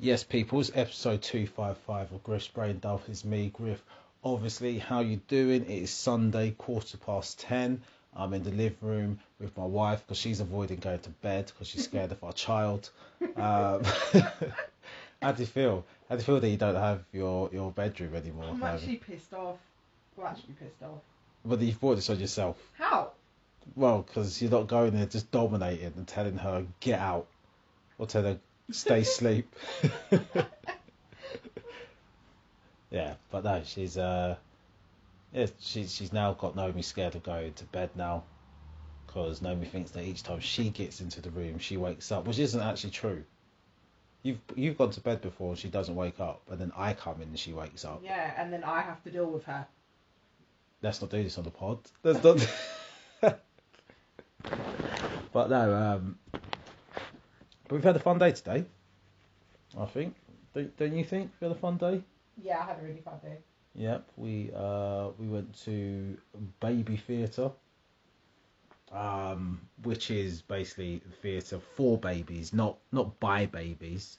Yes, people, it's episode 255 of Griff's Brain Dump. It's me, Griff. Obviously, how you doing? It is Sunday, quarter past 10. I'm in the living room with my wife because she's avoiding going to bed because she's scared of our child. Um, how do you feel? How do you feel that you don't have your, your bedroom anymore? I'm actually pissed off. Well, actually pissed off. But you've brought this on yourself. How? Well, because you're not going there just dominating and telling her, get out. Or tell her, stay asleep. yeah, but no, she's uh, yeah, she's she's now got Naomi scared of going to bed now, because Naomi thinks that each time she gets into the room, she wakes up, which isn't actually true. You've you've gone to bed before and she doesn't wake up, and then I come in and she wakes up. Yeah, and then I have to deal with her. Let's not do this on the pod. Let's not. but no, um, but we've had a fun day today. I think. Don't, don't you think we had a fun day? Yeah, I had a really fun day. Yep, we uh we went to Baby Theatre, um, which is basically theatre for babies, not not by babies,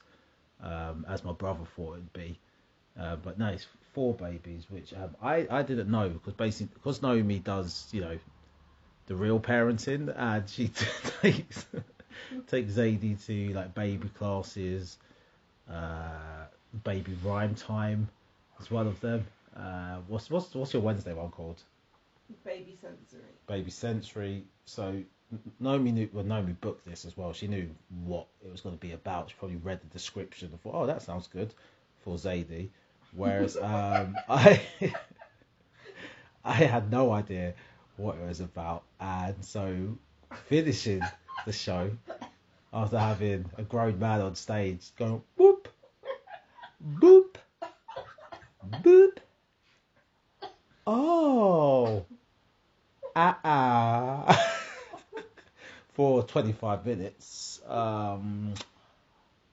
um, as my brother thought it'd be. Uh, but no, it's for babies, which um, I I didn't know because basically because Naomi does you know the real parenting and she takes takes Zadie to like baby classes, uh, baby rhyme time is one of them. Uh, what's what's what's your Wednesday one called? Baby sensory. Baby sensory. So Naomi knew well Naomi booked this as well. She knew what it was going to be about. She probably read the description and thought, oh, that sounds good for Zadie. Whereas um, I I had no idea what it was about, and so finishing the show after having a grown man on stage going boop boop boop. Oh ah ah. For 25 minutes um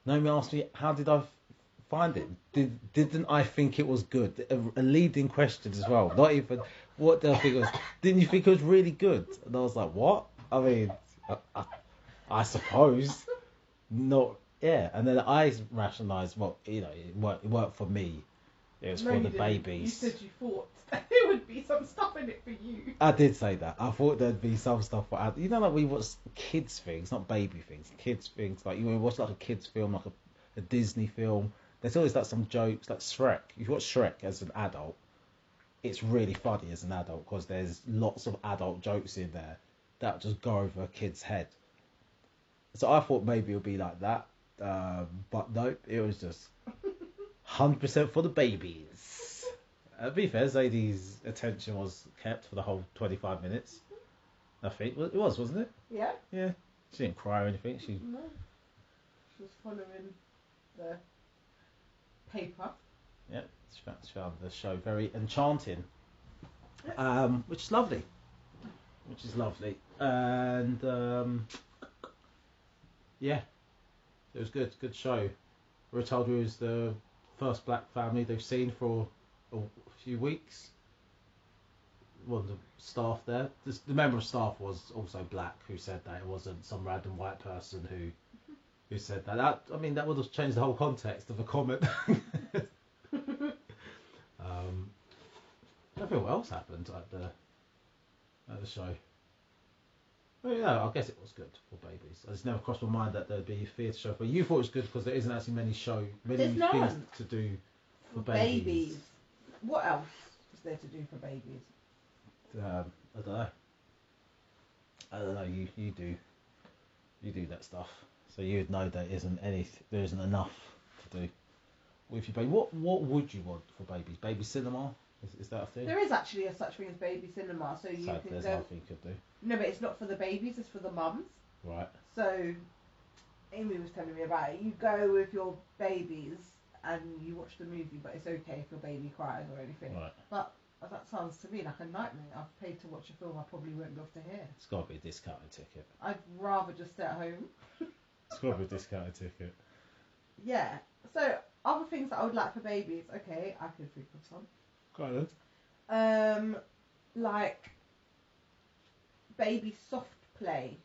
Naomi asked me how did I find it? Did didn't I think it was good? A, a leading question as well not even what did I think it was? Didn't you think it was really good? And I was like what? I mean I, I, I suppose not yeah and then I rationalised well you know it worked, it worked for me it was No, for the didn't. babies You said you thought there would be some stuff in it for you. I did say that. I thought there'd be some stuff for you know like we watch kids things, not baby things, kids things. Like you watch like a kids film, like a, a Disney film. There's always like some jokes, like Shrek. If you watch Shrek as an adult, it's really funny as an adult because there's lots of adult jokes in there that just go over a kid's head. So I thought maybe it would be like that, um, but no, it was just hundred percent for the babies. Uh, to be fair, Zadie's attention was kept for the whole 25 minutes. I think it was, wasn't it? Yeah? Yeah. She didn't cry or anything. She No. She was following the paper. yeah, she found, she found the show very enchanting, um, which is lovely. Which is lovely, and um, yeah, it was good. Good show. We were told we was the first black family they've seen for a few weeks. One of the staff there, the, the member of staff was also black who said that it wasn't some random white person who who said that. That I mean that would have changed the whole context of the comment. um, nothing else happened at the at the show. Well, yeah, I guess it was good for babies. It's never crossed my mind that there'd be a theatre show, but you thought it was good because there isn't actually many show, many There's things none. to do for For babies. babies. What else is there to do for babies? Um, I don't know. I don't know. You you do you do that stuff, so you'd know there isn't any there isn't enough to do with your baby. What what would you want for babies? Baby cinema is, is that a thing? There is actually a such thing as baby cinema, so you so can there's go. nothing you could do, No, but it's not for the babies; it's for the mums. right? So, Amy was telling me about it. You go with your babies and you watch the movie, but it's okay if your baby cries or anything. Right. But that sounds to me like a nightmare. I've paid to watch a film I probably won't love to hear. It's got to be a discounted ticket. I'd rather just stay at home. It's got to be a discounted ticket. Yeah. So other things that I would like for babies. Okay, I could think of some. Kind of. Um, like baby soft play,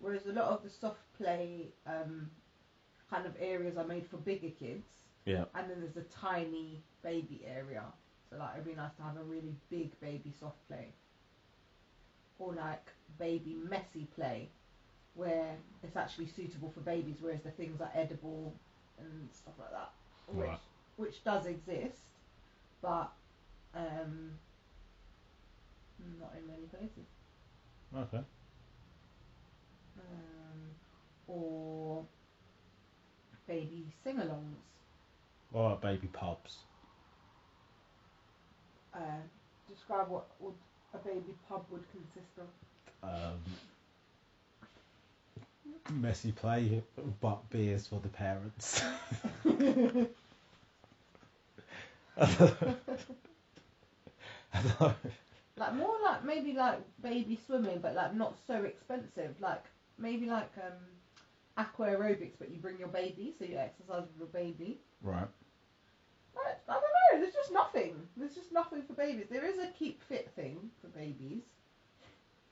whereas a lot of the soft play um, kind of areas are made for bigger kids, Yeah. and then there's a tiny baby area. So like it'd be nice to have a really big baby soft play, or like baby messy play, where it's actually suitable for babies, whereas the things are edible and stuff like that, which Right. which does exist, but um, not in many places. Okay. Um, or baby sing-alongs. About baby pubs? Uh, describe what would a baby pub would consist of. Um, messy play, but beers for the parents. Like more like maybe like baby swimming, but like not so expensive. Like maybe like um, aqua aerobics, but you bring your baby, so you exercise with your baby. Right. Right, I don't know. There's just nothing. There's just nothing for babies. There is a keep fit thing for babies.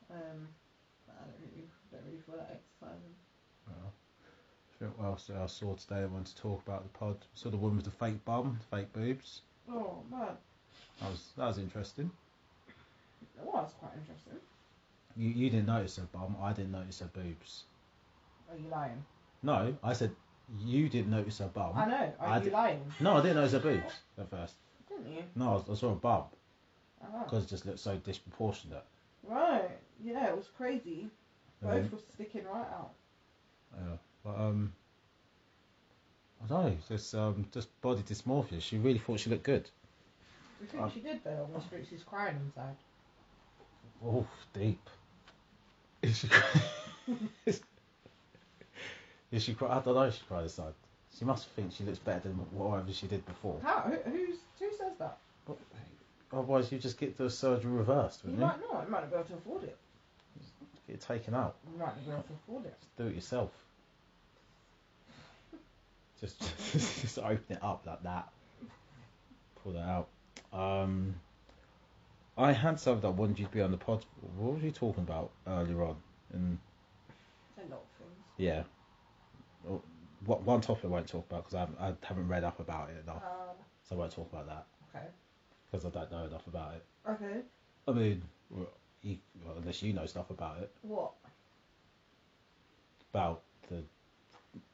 Um, but I don't really, don't really feel like exercising. Well, I think what else I saw today I wanted to talk about the pod. Saw the woman with the fake bum, fake boobs. Oh man, That was that was interesting. that was quite interesting. You you didn't notice her bum, I didn't notice her boobs. Are you lying? No, I said you didn't notice her bum. I know. Are I you did- lying? No, I didn't notice her boobs at first. Didn't you? No, I, I saw a bum Oh. because it just looked so disproportionate. Right. Yeah, it was crazy. Both then- were sticking right out. Yeah, but um, I don't know. Just um, just body dysmorphia. She really thought she looked good. You think Uh, she did though? Street, she's crying inside. Oh, deep. Is she? Is she? cry- I don't know. If she cried aside. She must think she looks better than whatever she did before. How? Who, who's who says that? But, otherwise, you just get the surgery reversed, You wouldn't you? might not. You might not be able to afford it. Get it taken out. You might not be able to afford it. Just do it yourself. Just, just open it up like that. Pull that out. Um, I had something that wanted you to be on the pod. What were you talking about earlier on? And A lot of things. yeah, Well, what one topic I won't talk about because I haven't, I haven't read up about it enough, Uh, so I won't talk about that okay. because I don't know enough about it. Okay. I mean, you, well, unless you know stuff about it, What? about the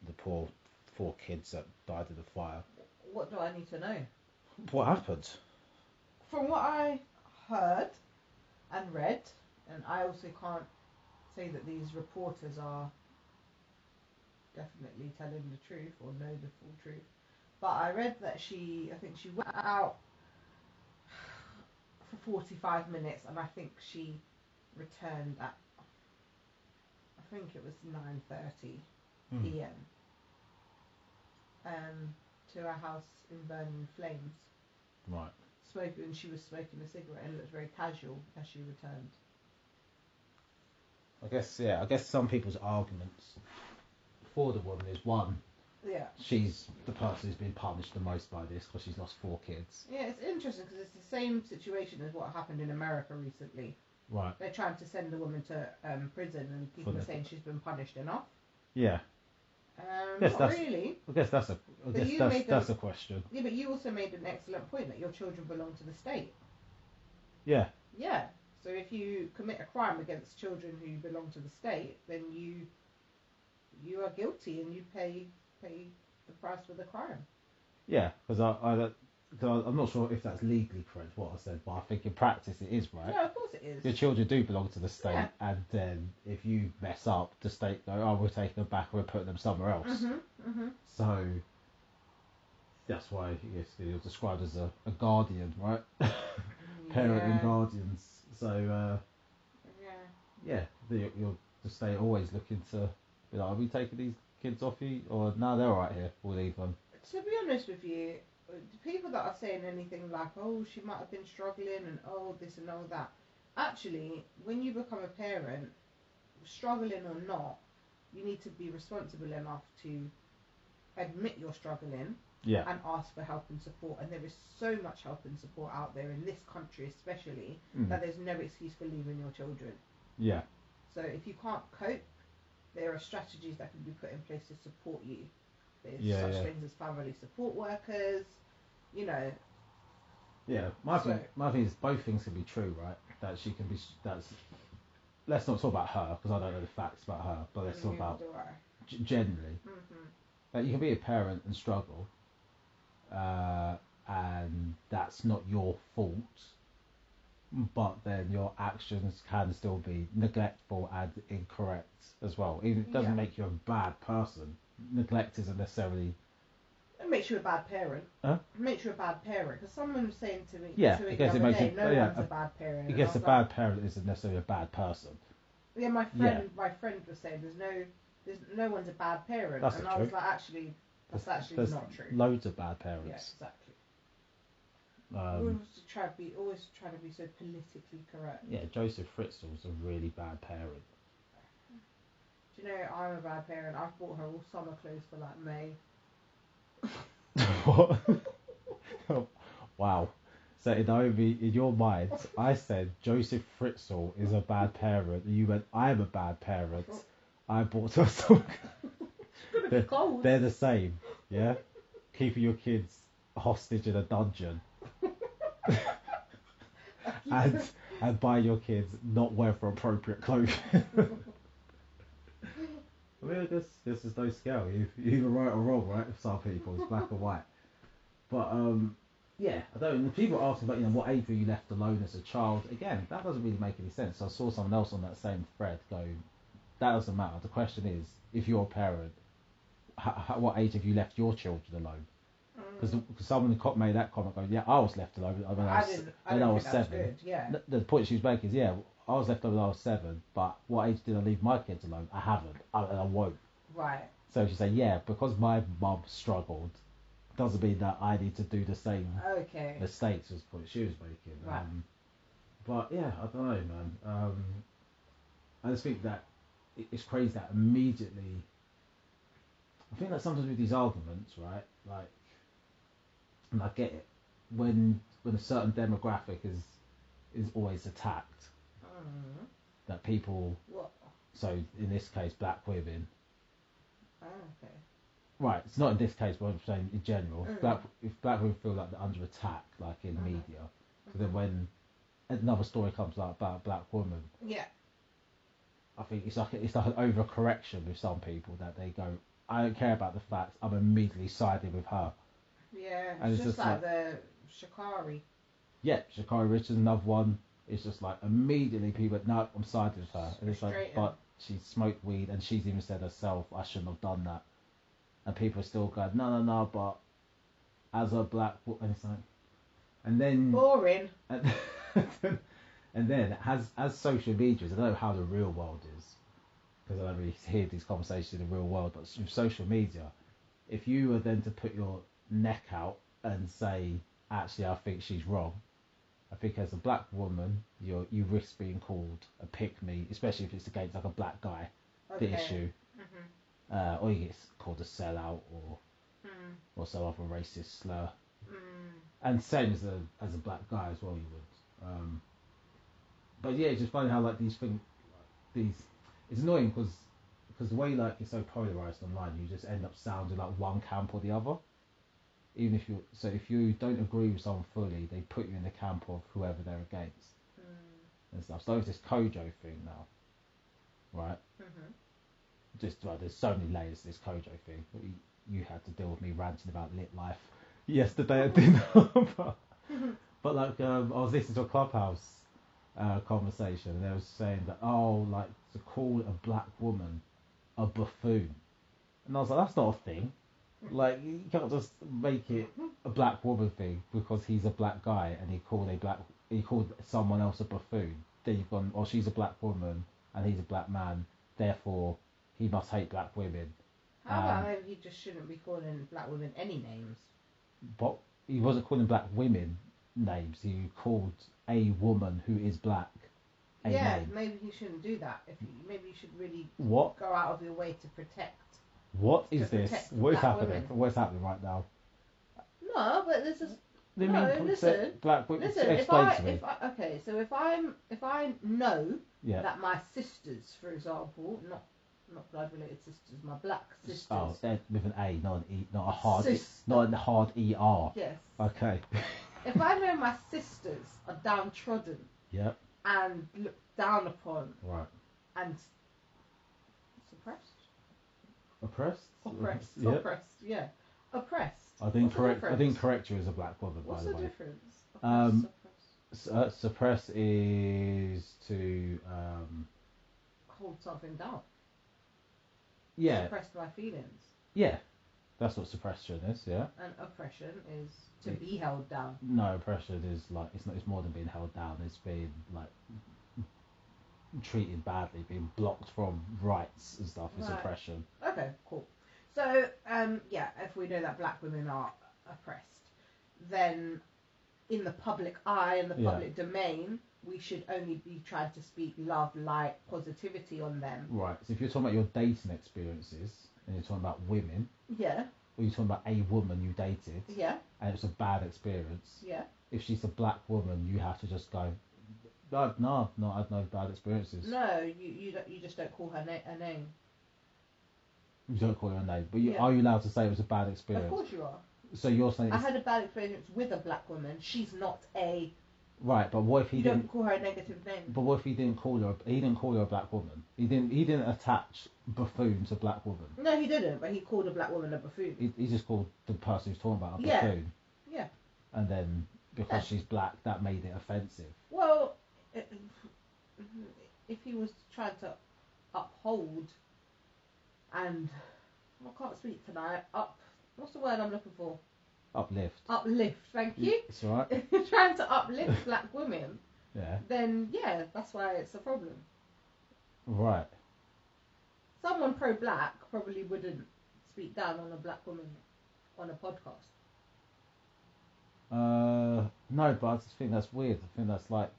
the poor four kids that died in the fire. What do I need to know? What happened? From what I heard and read, and I also can't say that these reporters are definitely telling the truth or know the full truth, but I read that she, I think she went out for 45 minutes and I think she returned at, I think it was 9.30 Hmm. p.m. Um, to a house in burning flames. Right. Smoking, and she was smoking a cigarette and looked very casual as she returned. I guess yeah. I guess some people's arguments for the woman is one, Yeah, she's the person who's been punished the most by this because she's lost four kids. yeah, it's interesting because it's the same situation as what happened in America recently. Right. They're trying to send the woman to um, prison, and people For are the- saying she's been punished enough. Yeah. Um, Yes, not that's- really. I guess that's a. But you that's made that's a question. Yeah, but you also made an excellent point that your children belong to the state. Yeah. Yeah. So if you commit a crime against children who belong to the state, then you you are guilty and you pay pay the price for the crime. Yeah. Because I, I, cause I, I'm not sure if that's legally correct what I said, but I think in practice it is right. Yeah, of course it is. Your children do belong to the state, Yeah. and then if you mess up, the state go, oh, we're taking them back, we're putting them somewhere else. Mhm. Mhm. So that's why yes, you're described as a, a guardian, right? Parent and guardians. So uh, Yeah. yeah, the, you're the state always looking to be like, are we taking these kids off you, or no, they're all right here. We'll leave them. To be honest with you, the people that are saying anything like, "Oh, she might have been struggling," and "Oh, this and all that," actually, when you become a parent, struggling or not, you need to be responsible enough to admit you're struggling Yeah, and ask for help and support. And there is so much help and support out there in this country, especially, Mm. that there's no excuse for leaving your children. yeah, So if you can't cope, there are strategies that can be put in place to support you. There's Yeah, such yeah. things as family support workers. You know, Yeah, my So- thing, my thing is both things can be true, right? That she can be. That's. Let's not talk about her because I don't know the facts about her, but let's talk about do I. g- generally. Mhm. That you can be a parent and struggle, uh, and that's not your fault. But then your actions can still be neglectful and incorrect as well. Even it doesn't Yeah. make you a bad person. Neglect isn't necessarily. It makes you a bad parent. Huh? It makes you a bad parent. Because someone was saying to me, Yeah, to me I the guess it makes day, you- no yeah, one's a, a- bad parent. I guess a bad like- parent isn't necessarily a bad person. Yeah, my Yeah. friend, my friend was saying there's no, there's no one's a bad parent, That's and I was like, actually, that's actually There's not true. Loads of bad yeah, parents. exactly. Um, always try to be, always try to be so politically correct. yeah, Josef Fritzl was a really bad parent. Do you know I'm a bad parent? I've bought her all summer clothes for like May. what? wow. So Naomi, in your mind, I said Josef Fritzl is a bad parent. and You went, I'm a bad parent. I bought her some. They're, cold. they're the same, yeah. Keeping your kids hostage in a dungeon and and buy your kids not weather appropriate clothing. I mean, I guess this is no scale. You you're either right or wrong, right? For some people, it's black or white. But um, yeah, I don't. People ask about you know what age were you left alone as a child? Again, that doesn't really make any sense. I saw someone else on that same thread go, that doesn't matter. The question is, if you're a parent, h- h- what age have you left your children alone? Because someone co- made that comment going, yeah, I was left alone when I I was. I when I was seven. good. Yeah. The, the point she was making is, yeah, I was left alone when I was seven, but what age did I leave my kids alone? I haven't, I, and I won't. Right. So she said, yeah, because my mum struggled, doesn't mean that I need to do the same Okay. mistakes was the point she was making. Right. Um, but yeah, I don't know, man. Um, I just think that it's crazy that immediately. I think that sometimes with these arguments, right, like, and I get it, when when a certain demographic is is always attacked, Mm. that people, What? so in this case, black women, Oh, okay. Right, it's not in this case, but I'm saying in general. If Mm. black if black women feel like they're under attack, like in Mhm. media, so then when another story comes out about a black woman, Yeah. I think it's like it's like an overcorrection with some people that they go, I don't care about the facts, I'm immediately siding with her. Yeah. And It's it's just just like, the Sha'Carri. Yeah, Sha'Carri Richards, another one. It's just like immediately people, no, I'm siding with her, and it's like, but she smoked weed, and she's even said herself, I shouldn't have done that, and people are still going, no, no, no, but as a black, wo-" and it's like, and then. Boring. and, and then as as social media is, I don't know how the real world is because I don't really hear these conversations in the real world. But with social media, if you were then to put your neck out and say, actually, I think she's wrong. I think as a black woman, you you risk being called a pick me, especially if it's against like a black guy. Okay. The issue, Mhm. uh, or you get called a sellout or Mm. or some other racist slur. Mm. and same as a as a black guy as well you would um but yeah it's just funny how like these things these it's annoying because because the way like it's so polarized online you just end up sounding like one camp or the other even if you so if you don't agree with someone fully they put you in the camp of whoever they're against Mm. and stuff so there's this kojo thing now right Mhm. just well, there's so many layers to this Kojo thing. You, you had to deal with me ranting about lit life yesterday at dinner, but, but like um, I was listening to a clubhouse uh, conversation, and they were saying that oh, like to call a black woman a buffoon, and I was like, that's not a thing. Like you can't just make it a black woman thing because he's a black guy and he called a black he called someone else a buffoon. Then you've gone, oh, she's a black woman and he's a black man, therefore he must hate black women. How about Um, he just shouldn't be calling black women any names? But he wasn't calling black women names. He called a woman who is black a yeah, name. maybe you shouldn't do that. If you, maybe you should really What? go out of your way to protect. What is this? What is happening? women. What's happening right now? No, but this is They No, mean listen, black women. listen. If I, if I, okay, so if I'm, if I know yeah. that my sisters, for example, not not blood related sisters, my black sisters. Oh, with an A, not an E, not a hard, Sister. not a hard ER. Yes. Okay. If I know my sisters are downtrodden yep. and looked down upon Right. and suppressed, Oppressed. oppressed, Yep. oppressed, yeah, oppressed. I What's correct. I didn't correct you as a black woman, What's by the way, what's the way. difference? Um, Oppressed, S- uh, suppress is to um, hold something down. yeah, Suppressed my feelings. yeah. That's what suppression is. Yeah. And oppression is to Yeah. be held down. No, oppression is like it's not. It's more than being held down. It's being like treated badly, being blocked from rights and stuff. Is Right. oppression. Okay, cool. So, um, yeah, if we know that black women are oppressed, then in the public eye and the Yeah. public domain, we should only be trying to speak love, light, positivity on them. Right. So if you're talking about your dating experiences and you're talking about women, Yeah, or you're talking about a woman you dated yeah, and it's a bad experience, yeah. if she's a black woman, you have to just go. No, no, no, I've no bad experiences. No, you you don't, you just don't call her na- a name. You don't call her a name, but you, Yeah. are you allowed to say it was a bad experience? Of course you are. So you're saying I had a bad experience with a black woman. She's not a. right, but what if he You didn't? don't call her a negative name. But what if he didn't call her? He didn't call her a black woman. He didn't. He didn't attach buffoon to black woman. No, he didn't. But he called a black woman a buffoon. He, he just called the person who's talking about a Yeah. buffoon. Yeah. And then because Yeah. she's black, that made it offensive. Well, if he was trying to uphold and I can't speak tonight. Up, what's the word I'm looking for? Uplift. Uplift. Thank you. It's alright. If you're trying to uplift black women, Yeah. then yeah, that's why it's a problem. Right. Someone pro-black probably wouldn't speak down on a black woman on a podcast. Uh, no, but I just think that's weird. I think that's like.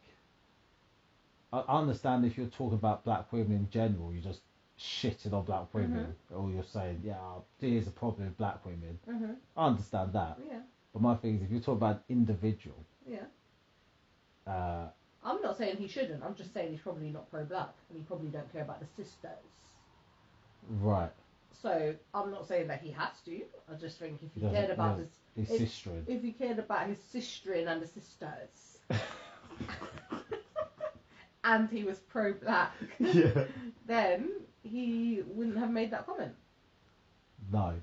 I I understand if you're talking about black women in general, you're just shitting on black women, or you're saying, yeah, there's a problem with black women. Mhm. I understand that. Yeah. But my thing is, if you're talking about individual, Yeah. uh, I'm not saying he shouldn't. I'm just saying he's probably not pro-black and he probably don't care about the sisters. right, So I'm not saying that he has to. I just think if he cared about yeah. his, he's If- if he cared about his sister and the sisters, and he was pro-black, yeah. then he wouldn't have made that comment. No,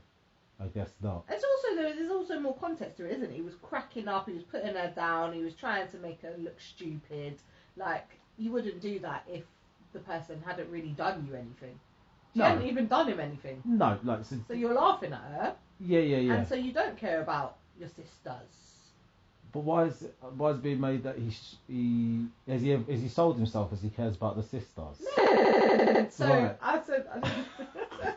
I guess not. It's also there- there's also more context to it, isn't it? He was cracking up. He was putting her down. He was trying to make her look stupid. Like you wouldn't do that if the person hadn't really done you anything. She No. hadn't even done him anything. No, like, so, So you're laughing at her, yeah, yeah, yeah. and so you don't care about your sisters. But why is it, why is it being made that he sh- he has he has he sold himself as he cares about the sisters? so Right. I said, I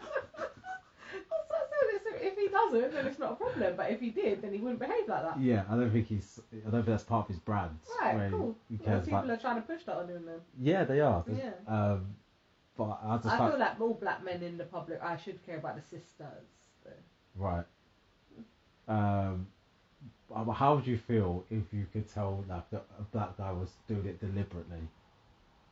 if he doesn't, then it's not a problem. But if he did, then he wouldn't behave like that. Yeah, I don't think he's. I don't think that's part of his brand. Right, cool. He Well, people about. are trying to push that on him then. Yeah, they are. Yeah. Um, but I just I find- feel like all black men in the public, I should care about the sisters. though. right. Um, how would you feel if you could tell like that a black guy was doing it deliberately?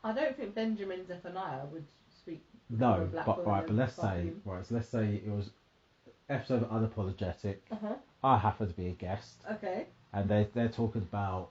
I don't think Benjamin Zephaniah would speak. No, but right. But let's say right. So let's say it was episode of unapologetic. Uh-huh. I happen to be a guest. Okay. and they they're talking about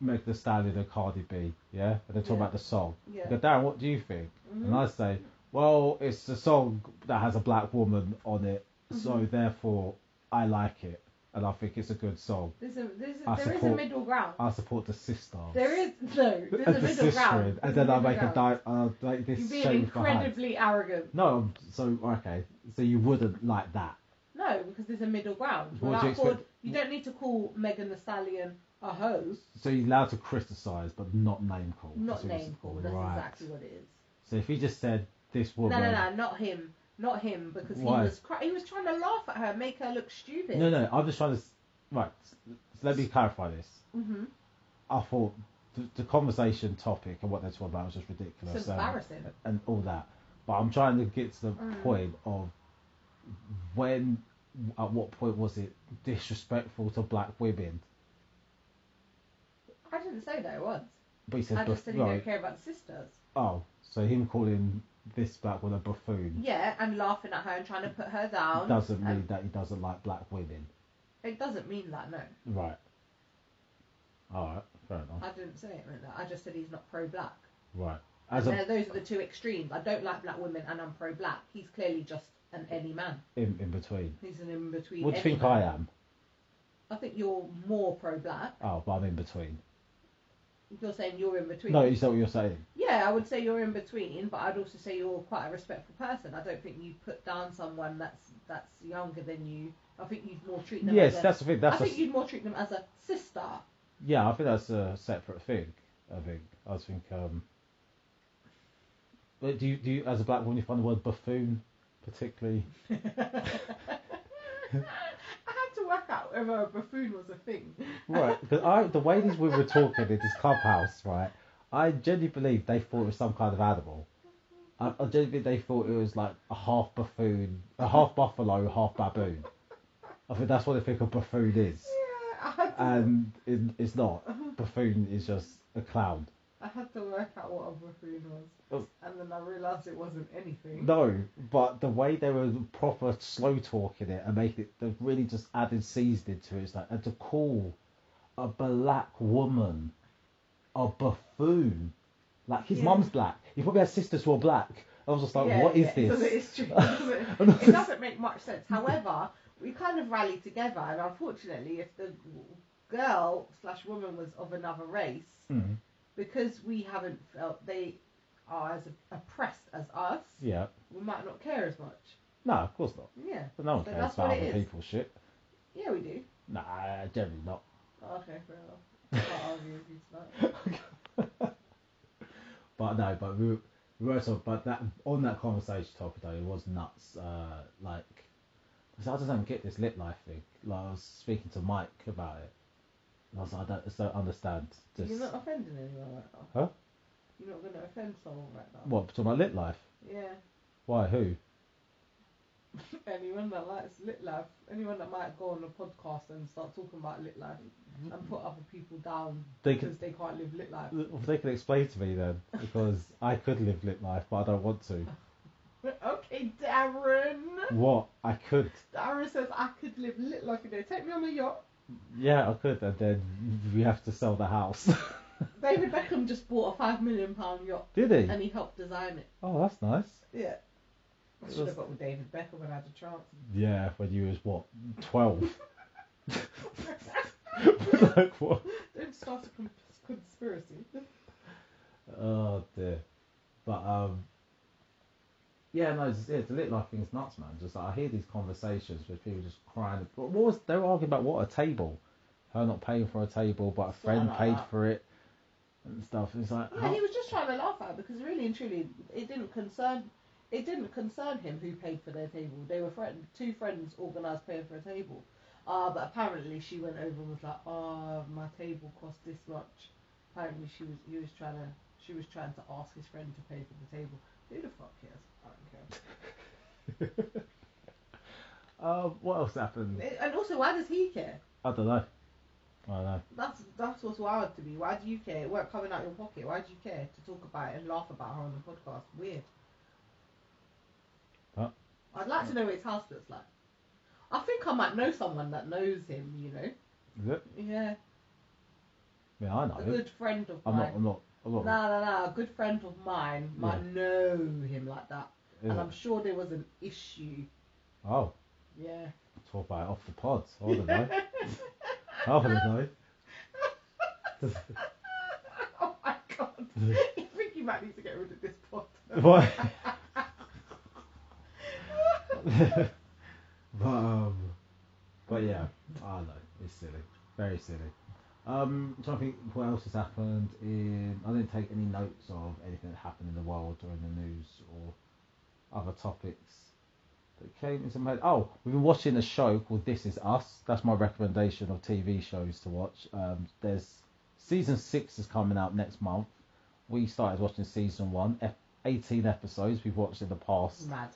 Megan the Stallion and Cardi B, yeah, and they're talking Yeah. about the song. Yeah. Go, Darren, what do you think? Mhm. And I say, well, it's a song that has a black woman on it, so Mhm. therefore I like it, and I think it's a good song. There's a, there's a, I there is a middle ground. I support the sisters. There is no. There's a and the middle ground. sistering, and then I make a ground. di- I'll make this You're being shape behind. incredibly arrogant. No, so okay, so you wouldn't like that. No, because there's a middle ground. What do you expect- you don't need to call Megan the Stallion a hose. So you're allowed to criticise, but not name call. Not That's what it's name call. That's right. exactly what it is. So if he just said this woman. No, no, no, not him. Not him, because Why? he was cry- he was trying to laugh at her, make her look stupid. No, no, I'm just trying to. s- Right, s- let me clarify this. hmm I thought the, the conversation topic and what they're talking about was just ridiculous. It's um, embarrassing. and all that. But I'm trying to get to the Mm. point of when, at what point was it disrespectful to black women? I didn't say that it was. But he said, I just said he right, don't care about sisters. oh, so him calling this black woman a buffoon Yeah, and laughing at her and trying to put her down. doesn't mean and that he doesn't like black women. It doesn't mean that, no. Right. Alright, fair enough. I didn't say it meant that. I just said he's not pro-black. Right. As And a, those are the two extremes. I don't like black women and I'm pro-black. He's clearly just an any man. in, in between. He's an in between. What do you think I am? I think you're more pro-black. Oh, but I'm in between. You're saying you're in between. No, is that what you're saying? Yeah, I would say you're in between, but I'd also say you're quite a respectful person. I don't think you put down someone that's that's younger than you. I think you'd more treat them. Yes, as a, that's the thing. I That's a, think you'd more treat them as a sister. yeah, I think that's a separate thing. I think. I think. Um, but do you, do you, as a black woman, you find the word buffoon particularly? I had to work out whether a buffoon was a thing. Right, because I the way these women were talking in this clubhouse, right, I genuinely believe they thought it was some kind of animal. I, I genuinely think they thought it was like a half buffoon, a half buffalo, half baboon. I think that's what they think a buffoon is, Yeah, I had to. and it, it's not. Buffoon is just a clown. I had to work out what a buffoon was, and then I realised it wasn't anything. No, but the way they were proper slow talking it and making it, they really just added seasoning to it. It's like, and to call a black woman a buffoon, like his Yeah. mum's black. He probably has sisters who are black. I was just like, Yeah, what is yeah, this? True. It doesn't, it doesn't make much sense. However, we kind of rallied together, and unfortunately, if the girl slash woman was of another race, Mm, because we haven't felt they are as oppressed as us, yeah. we might not care as much. No, of course not. Yeah, But no one So cares about other people's shit. yeah, we do. Nah, generally not. Okay, fair enough. I'll argue with you tonight. But no, but we, were- we were talking, but that on that conversation topic though, it was nuts. Uh, like, 'cause I just don't get this lit life thing. Like, I was speaking to Mike about it. And I was like, I don't, understand. Just You're not offending anyone right now. Huh? You're not going to offend someone right now. what talking about lit life? Yeah. Why? Who? Anyone that likes lit life, anyone that might go on a podcast and start talking about lit life and put other people down They because could. they can't live lit life. If they could explain to me then, because I could live lit life, but I don't want to. Okay, Darren. What? I could. Darren says I could live lit life. You know, take me on a yacht. Yeah, I could, and then we have to sell the house. David Beckham just bought a five million pound yacht Did he? and he helped design it. Oh, that's nice. Yeah. I It should was- have got with David Beckham when I had a chance. Yeah, when you was what, twelve? like what? Don't start a conspiracy. Oh dear. But um, yeah, no, it's, it's the lit life thing's nuts, man. Just like, I hear these conversations with people just crying. What was they were arguing about? What a table? Her not paying for a table, but a friend like paid that. for it and stuff. It's like, Yeah, how- he was just trying to laugh at it because really and truly, it didn't concern. It didn't concern him who paid for their table. They were friend, two friends organised paying for a table. Uh, but apparently she went over and was like, "Oh, my table cost this much." Apparently she was. He was trying to. She was trying to ask his friend to pay for the table. Who the fuck cares? I don't care. uh, what else happened? And also, why does he care? I don't know. I don't know. That's that's what's wild to me. Why do you care? It weren't coming out your pocket. Why do you care to talk about it and laugh about her on the podcast? Weird. Huh? I'd like to know what his house looks like. I think I might know someone that knows him. You know? Is it? Yeah, Yeah, I know. a good friend of I'm mine. I'm not. I'm not. No, no. No. A good friend of mine might Yeah. know him like that, is and it? I'm sure there was an issue. Oh, Yeah. talk about it off the pods. I don't know. I don't know. oh my god! I think you might need to get rid of this pod. What? but um, but yeah, I don't know. It's silly, very silly. Um, trying to think what else has happened. In I didn't take any notes of anything that happened in the world or in the news or other topics that came into my head. Oh, we've been watching a show called This Is Us. That's my recommendation of TV shows to watch. Um, there's season six is coming out next month. We started watching season one, F- 18 episodes we've watched in the past Mad.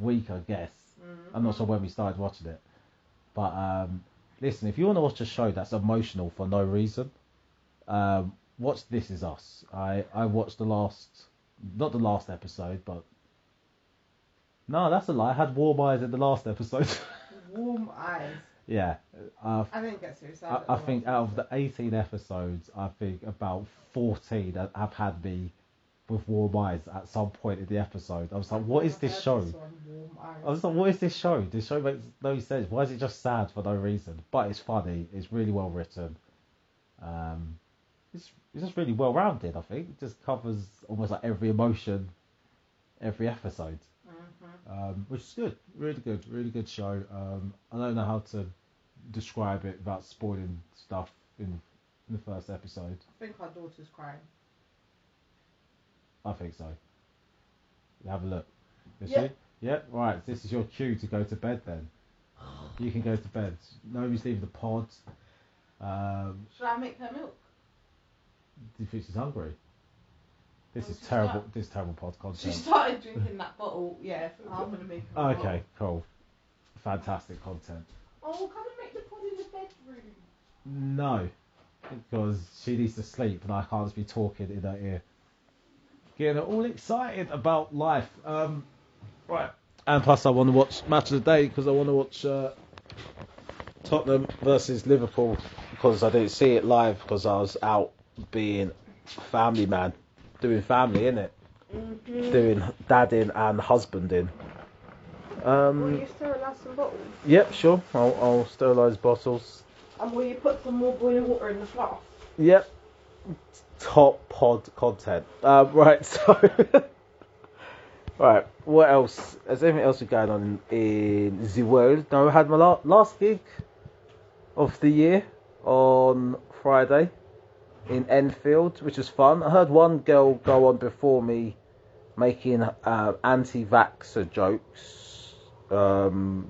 week, I guess. Mm-hmm. I'm not sure when we started watching it. But um, listen, if you want to watch a show that's emotional for no reason, um, watch This Is Us. I, I watched the last not the last episode, but no, that's a lie. I had warm eyes in the last episode. Warm eyes. yeah, uh, I didn't get serious. I, I think out of the 18 episodes, I think about 14 have had me with warm eyes at some point in the episode. I was like, what is this show? I was like, what is this show? This show makes no sense. Why is it just sad for no reason? But it's funny. It's really well written. Um, it's, it's just really well rounded. I think it just covers almost like every emotion, every episode, hmm um, which is good. Really good. Really good show. Um, I don't know how to describe it without spoiling stuff in, in the first episode. I think our daughter's crying. I think so. Have a look. Is Yeah. she? Yeah. Right. This is your cue to go to bed. Then you can go to bed. Nobody's leaving the pod. Um, Should I make her milk? do you think she's hungry? This Oh, is she's terrible. This is terrible pod content. She content. started drinking that bottle. Yeah, I'm gonna make her. milk. Okay. Cool. Fantastic content. Oh, come and make the pot in the bedroom. No, because she needs to sleep and I can't just be talking in her ear. Getting her all excited about life. Um, right. And plus, I want to watch match of the day because I want to watch uh, Tottenham versus Liverpool because I didn't see it live because I was out being family man, doing family, innit? Mm-hmm. Doing dadding and husbanding. Um, Will you sterilise some bottles? yep, sure. I'll, I'll sterilise bottles. And will you put some more boiling water in the flask? Yep. Top pod content. Um, right, so. right, what else? Is anything else we going on in the world? No, I had my la- last gig of the year on Friday in Enfield, which was fun. I heard one girl go on before me making uh, anti vaxxer jokes, um,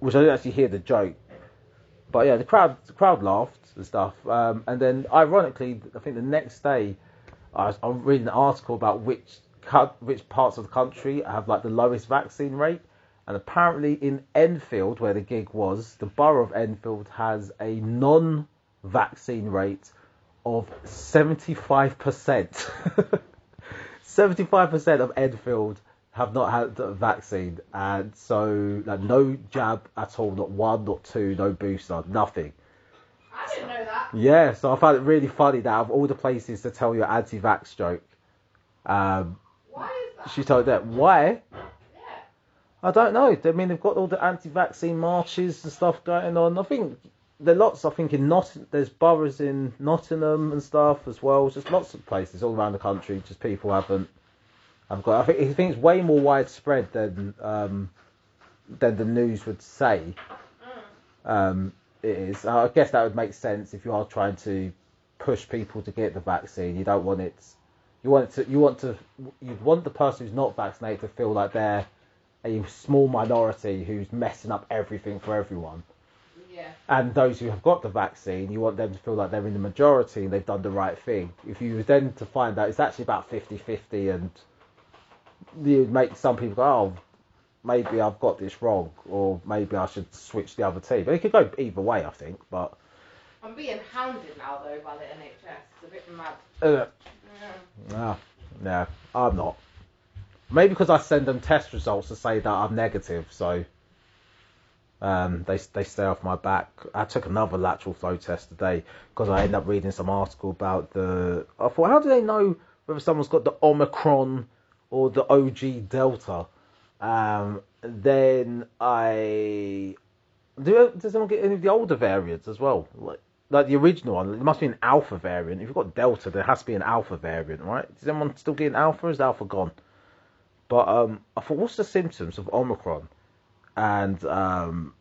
which I didn't actually hear the joke. But yeah, the crowd the crowd laughed and stuff. Um, and then, ironically, I think the next day, I was, I was reading an article about which which parts of the country have like the lowest vaccine rate. And apparently, in Enfield, where the gig was, the borough of Enfield has a non-vaccine rate of seventy-five percent. Seventy-five percent of Enfield have not had the vaccine, and so like no jab at all, not one, not two, no booster, nothing. I didn't know that. Yeah, so I found it really funny that of all the places to tell your anti-vax joke, um, Why is that? She told that. Why? I don't know. I mean, they've got all the anti-vaccine marches and stuff going on. I think there are lots. I think in Not there's boroughs in Nottingham and stuff as well. Just lots of places all around the country. Just people haven't. I've got. I think, I think it's way more widespread than um, than the news would say. Um, it is. I guess that would make sense if you are trying to push people to get the vaccine. You don't want it. You want it to. You want to. You want the person who's not vaccinated to feel like they're a small minority who's messing up everything for everyone. Yeah. And those who have got the vaccine, you want them to feel like they're in the majority and they've done the right thing. If you were then to find out it's actually about 50 50 and you make some people go, oh, maybe I've got this wrong, or maybe I should switch the other team. But it could go either way, I think. But I'm being hounded now though by the NHS. It's a bit mad. uh, Yeah. no, no, I'm not. Maybe because I send them test results to say that I'm negative, so um, they they stay off my back. I took another lateral flow test today because I ended up reading some article about the. I thought, how do they know whether someone's got the Omicron or the OG Delta? Um, then I do. Does anyone get any of the older variants as well? Like, like the original one, it must be an alpha variant. If you've got Delta, there has to be an alpha variant, right? Is anyone still getting alpha? Or is alpha gone? But um, I thought, what's the symptoms of Omicron? And um,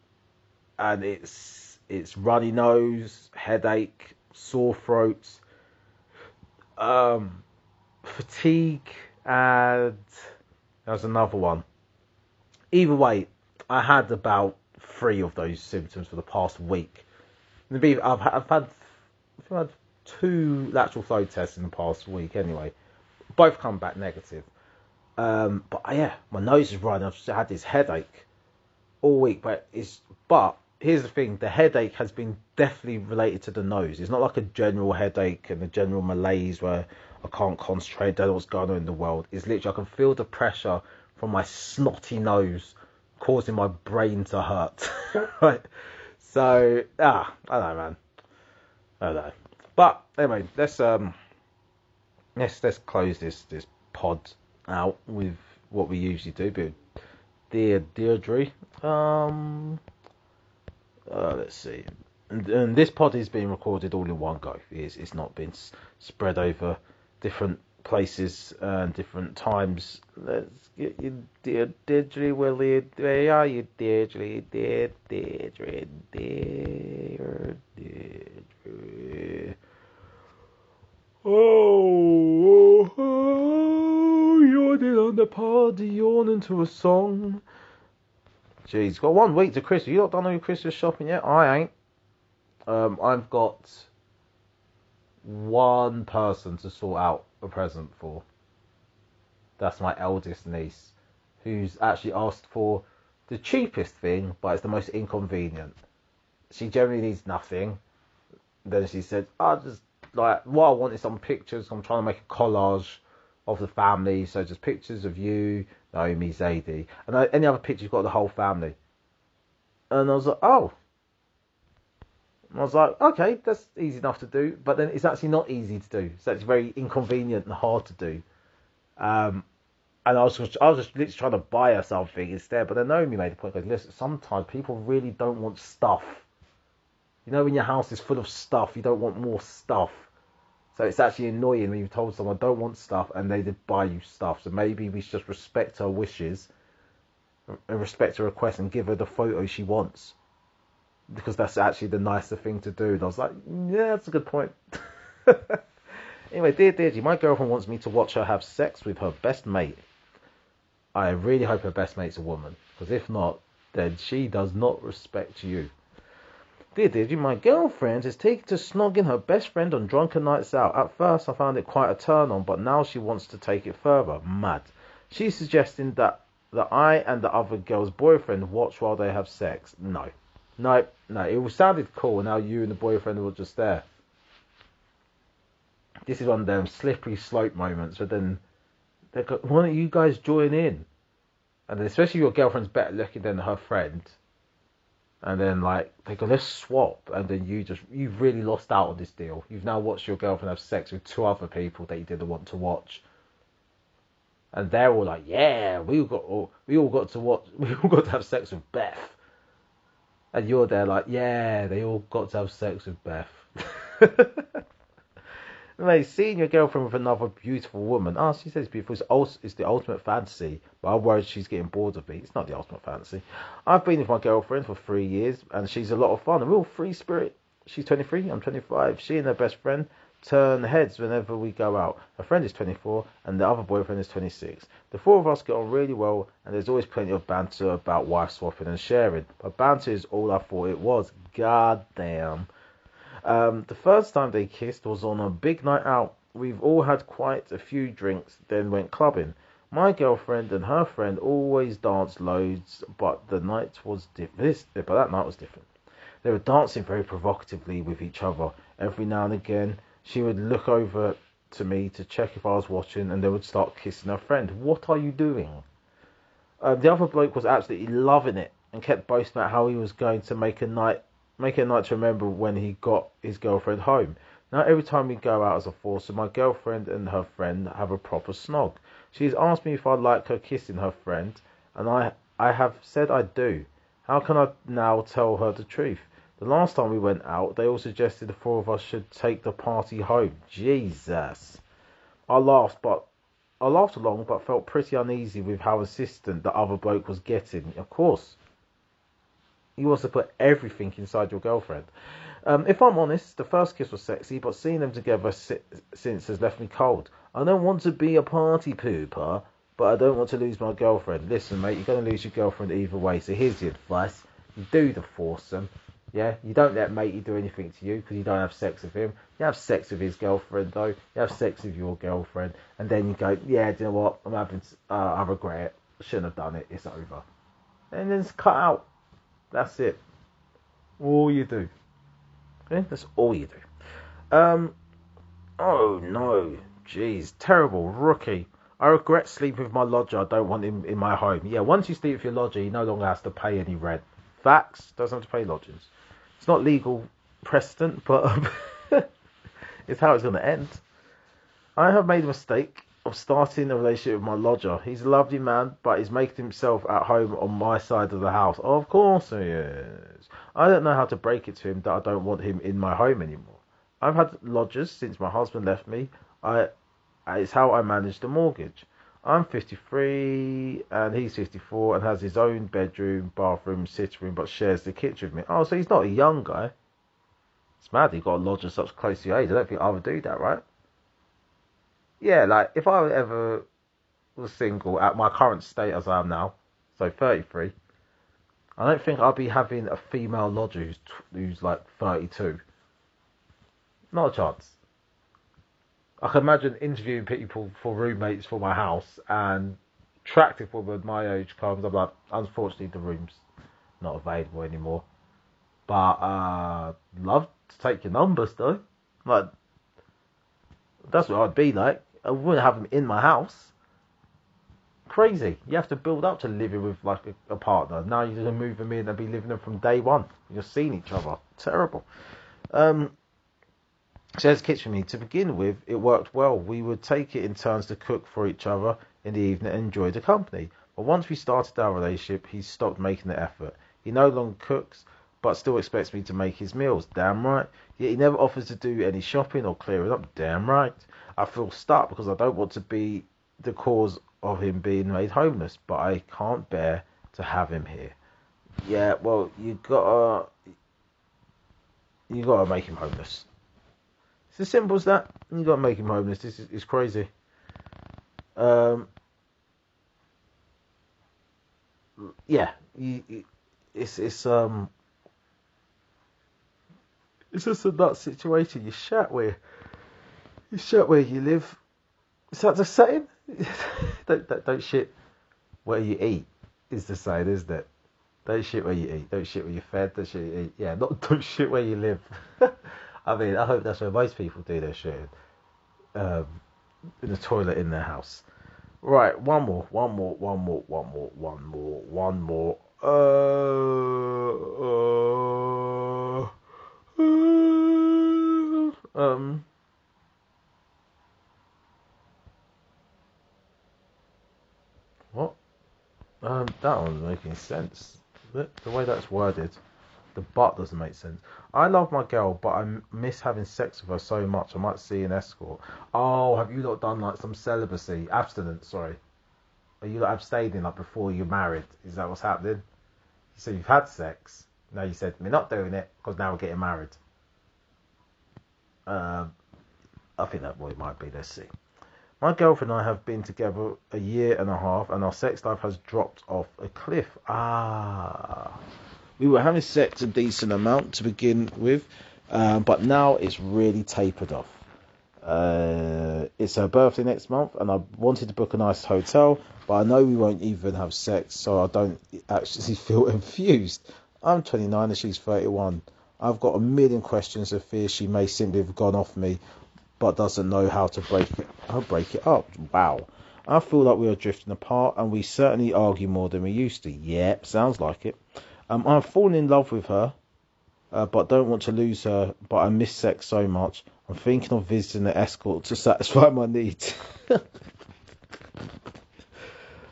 and it's it's runny nose, headache, sore throat, um, fatigue, and there's another one. Either way, I had about three of those symptoms for the past week. And be- I've, I've had I've had two lateral flow tests in the past week anyway. Both come back negative. Um, but yeah, my nose is running. I've had this headache all week. But it's but here's the thing: the headache has been definitely related to the nose. It's not like a general headache and a general malaise where I can't concentrate. Don't know what's going on in the world. It's literally I can feel the pressure from my snotty nose causing my brain to hurt. right. So ah, I don't know, man. I don't know. But anyway, let's um, let's let's close this this pod out with what we usually do. But dear Deirdre, um, uh, let's see. And, and, this pod is being recorded all in one go. It's, it's not been spread over different places and different times. Let's get you, dear Deirdre, Willie. Where are you, Deirdre? Dear Deirdre, dear Deirdre. Oh, oh, yawning on the pod, yawning to a song. Jeez, got one week to Christmas. You not done all your Christmas shopping yet? I ain't. Um, I've got one person to sort out a present for. That's my eldest niece, who's actually asked for the cheapest thing, but it's the most inconvenient. She generally needs nothing. Then she said, "I just like what I want is some pictures. I'm trying to make a collage of the family, so just pictures of you, Naomi, Zadie, and uh, any other picture you've got the whole family." And I was like, "Oh." And I was like, okay, that's easy enough to do, but then it's actually not easy to do. So It's very inconvenient and hard to do. Um, and I was just, I was just literally trying to buy her something instead. But then Naomi made the point, goes, listen, sometimes people really don't want stuff. You know, when your house is full of stuff, you don't want more stuff. So it's actually annoying when you've told someone don't want stuff and they did buy you stuff. So maybe we should just respect her wishes and respect her request and give her the photo she wants because that's actually the nicer thing to do. And I was like, yeah, that's a good point. anyway, dear Deirdre, my girlfriend wants me to watch her have sex with her best mate. I really hope her best mate's a woman, because if not, then she does not respect you. Dear Deirdre, my girlfriend is taken to snogging her best friend on drunken nights out. At first, I found it quite a turn on, but now she wants to take it further. Mad. She's suggesting that that I and the other girl's boyfriend watch while they have sex. No. No, no, it all sounded cool. Now you and the boyfriend were just there. This is one of them slippery slope moments. But then they go, "Why don't you guys join in?" And especially your girlfriend's better looking than her friend. And then like they go, "Let's swap," and then you just you've really lost out on this deal. You've now watched your girlfriend have sex with two other people that you didn't want to watch. And they're all like, "Yeah, we all got all, we all got to watch. We all got to have sex with Beth." And you're there like, yeah, they all got to have sex with Beth. Mate, seeing your girlfriend with another beautiful woman, oh, she says beautiful, it's, also, it's the ultimate fantasy, but I'm worried she's getting bored of me. It's not the ultimate fantasy. I've been with my girlfriend for three years, and she's a lot of fun, a real free spirit. She's 23, I'm 25. She and her best friend turn heads whenever we go out. Her friend is 24 and the other boyfriend is 26. The four of us get on really well and there's always plenty of banter about wife swapping and sharing. But banter is all I thought it was. God damn. Um, the first time they kissed was on a big night out. We've all had quite a few drinks, then went clubbing. My girlfriend and her friend always danced loads, but the night was different. But that night was different. They were dancing very provocatively with each other. Every now and again, she would look over to me to check if I was watching, and they would start kissing her friend. What are you doing? Uh, the other bloke was absolutely loving it and kept boasting about how he was going to make a night, make a night to remember when he got his girlfriend home. Now every time we go out as a foursome, my girlfriend and her friend have a proper snog. She's asked me if I like her kissing her friend, and I I have said I do. How can I now tell her the truth? The last time we went out, they all suggested the four of us should take the party home. Jesus. I laughed, but I laughed along, but felt pretty uneasy with how insistent the other bloke was getting. Of course, he wants to put everything inside your girlfriend. Um, if I'm honest, the first kiss was sexy, but seeing them together si- since has left me cold. I don't want to be a party pooper, but I don't want to lose my girlfriend. Listen, mate, you're going to lose your girlfriend either way, so here's the advice. You do the foursome, yeah, you don't let matey do anything to you because you don't have sex with him. You have sex with his girlfriend though. You have sex with your girlfriend, and then you go, yeah, do you know what? I'm having, uh, I regret it. I shouldn't have done it. It's over. And then it's cut out. That's it. All you do. Okay, that's all you do. Um. Oh no, jeez, terrible rookie. I regret sleeping with my lodger. I don't want him in my home. Yeah, once you sleep with your lodger, he no longer has to pay any rent. Facts, doesn't have to pay lodgers. It's not legal precedent, but um, it's how it's going to end. I have made a mistake of starting a relationship with my lodger. He's a lovely man, but he's making himself at home on my side of the house. of course he is. I don't know how to break it to him that I don't want him in my home anymore. I've had lodgers since my husband left me. I it's how I manage the mortgage. I'm 53 and he's 54 and has his own bedroom, bathroom, sitting room, but shares the kitchen with me. Oh, so he's not a young guy. It's mad he got a lodger such close to your age. I don't think I would do that, right? Yeah, like if I ever was single at my current state as I am now, so 33, I don't think I'd be having a female lodger who's, who's like 32. Not a chance. I can imagine interviewing people for roommates for my house and attractive woman my age comes. I'm like, unfortunately, the room's not available anymore. But uh, love to take your numbers though. Like, that's what I'd be like. I wouldn't have them in my house. Crazy. You have to build up to living with like a, a partner. Now you're move them in and be living them from day one. You're seeing each other. Terrible. Um, Says kitchen me. To begin with, it worked well. We would take it in turns to cook for each other in the evening and enjoy the company. But once we started our relationship, he stopped making the effort. He no longer cooks, but still expects me to make his meals. Damn right. Yet he never offers to do any shopping or clear it up. Damn right. I feel stuck because I don't want to be the cause of him being made homeless, but I can't bear to have him here. Yeah, well, you gotta, you gotta make him homeless. It's as simple as that. You got to make him homeless. This is it's crazy. Um, yeah, you, it's it's um, it's just a nut situation. You shat where you shat where you live. Is that the same? don't, don't don't shit where you eat. Is the same, isn't it? Don't shit where you eat. Don't shit where you're fed. Don't shit where you eat. Yeah, not don't shit where you live. I mean, I hope that's where most people do their shit. Um, in the toilet in their house. Right, one more, one more, one more, one more, one more, one more. Uh, uh, um. What? Um, that one's making sense. The, the way that's worded. The but doesn't make sense. I love my girl, but I miss having sex with her so much. I might see an escort. Oh, have you not done like some celibacy, abstinence? Sorry, are you not abstaining like before you're married? Is that what's happening? So you've had sex. Now you said we're not doing it because now we're getting married. Um, I think that boy might be. Let's see. My girlfriend and I have been together a year and a half, and our sex life has dropped off a cliff. Ah we were having sex a decent amount to begin with, um, but now it's really tapered off. Uh, it's her birthday next month, and I wanted to book a nice hotel, but I know we won't even have sex, so I don't actually feel infused. I'm 29 and she's 31. I've got a million questions of fear she may simply have gone off me, but doesn't know how to break it. How break it up? Wow. I feel like we are drifting apart, and we certainly argue more than we used to. Yep, sounds like it. Um, I've fallen in love with her, uh, but don't want to lose her. But I miss sex so much. I'm thinking of visiting an escort to satisfy my needs.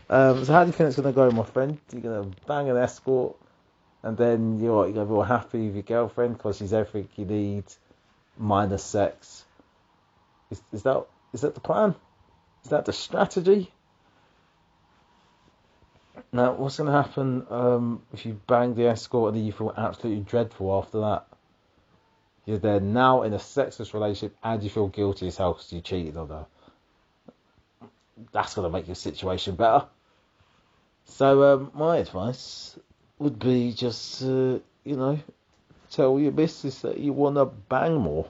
um, so how do you think it's to go, my friend? You're to bang an escort, and then you're, you're to be all happy with your girlfriend because she's everything you need, minus sex. Is, is that is that the plan? Is that the strategy? Now, what's going to happen um, if you bang the escort and then you feel absolutely dreadful after that? You're there now in a sexless relationship and you feel guilty as hell because you cheated on her. That's going to make your situation better. So, um, my advice would be just, uh, you know, tell your missus that you want to bang more.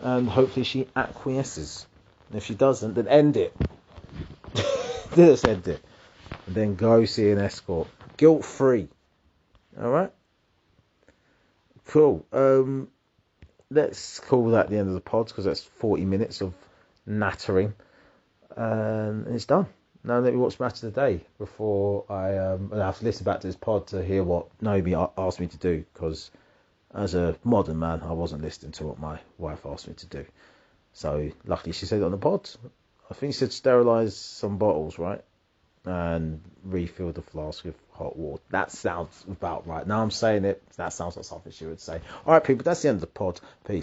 And hopefully she acquiesces. And if she doesn't, then end it. Just end it then go see an escort. Guilt free. Alright? Cool. Um, let's call that the end of the pod because that's 40 minutes of nattering, and it's done. Now let me watch match of the day before I um, I have to listen back to this pod to hear what Naomi asked me to do because as a modern man I wasn't listening to what my wife asked me to do. So luckily she said it on the pod. I think she said sterilise some bottles, right? And refill the flask with hot water. That sounds about right. Now I'm saying it. That sounds like something she would say. All right, people. That's the end of the pod. Peace.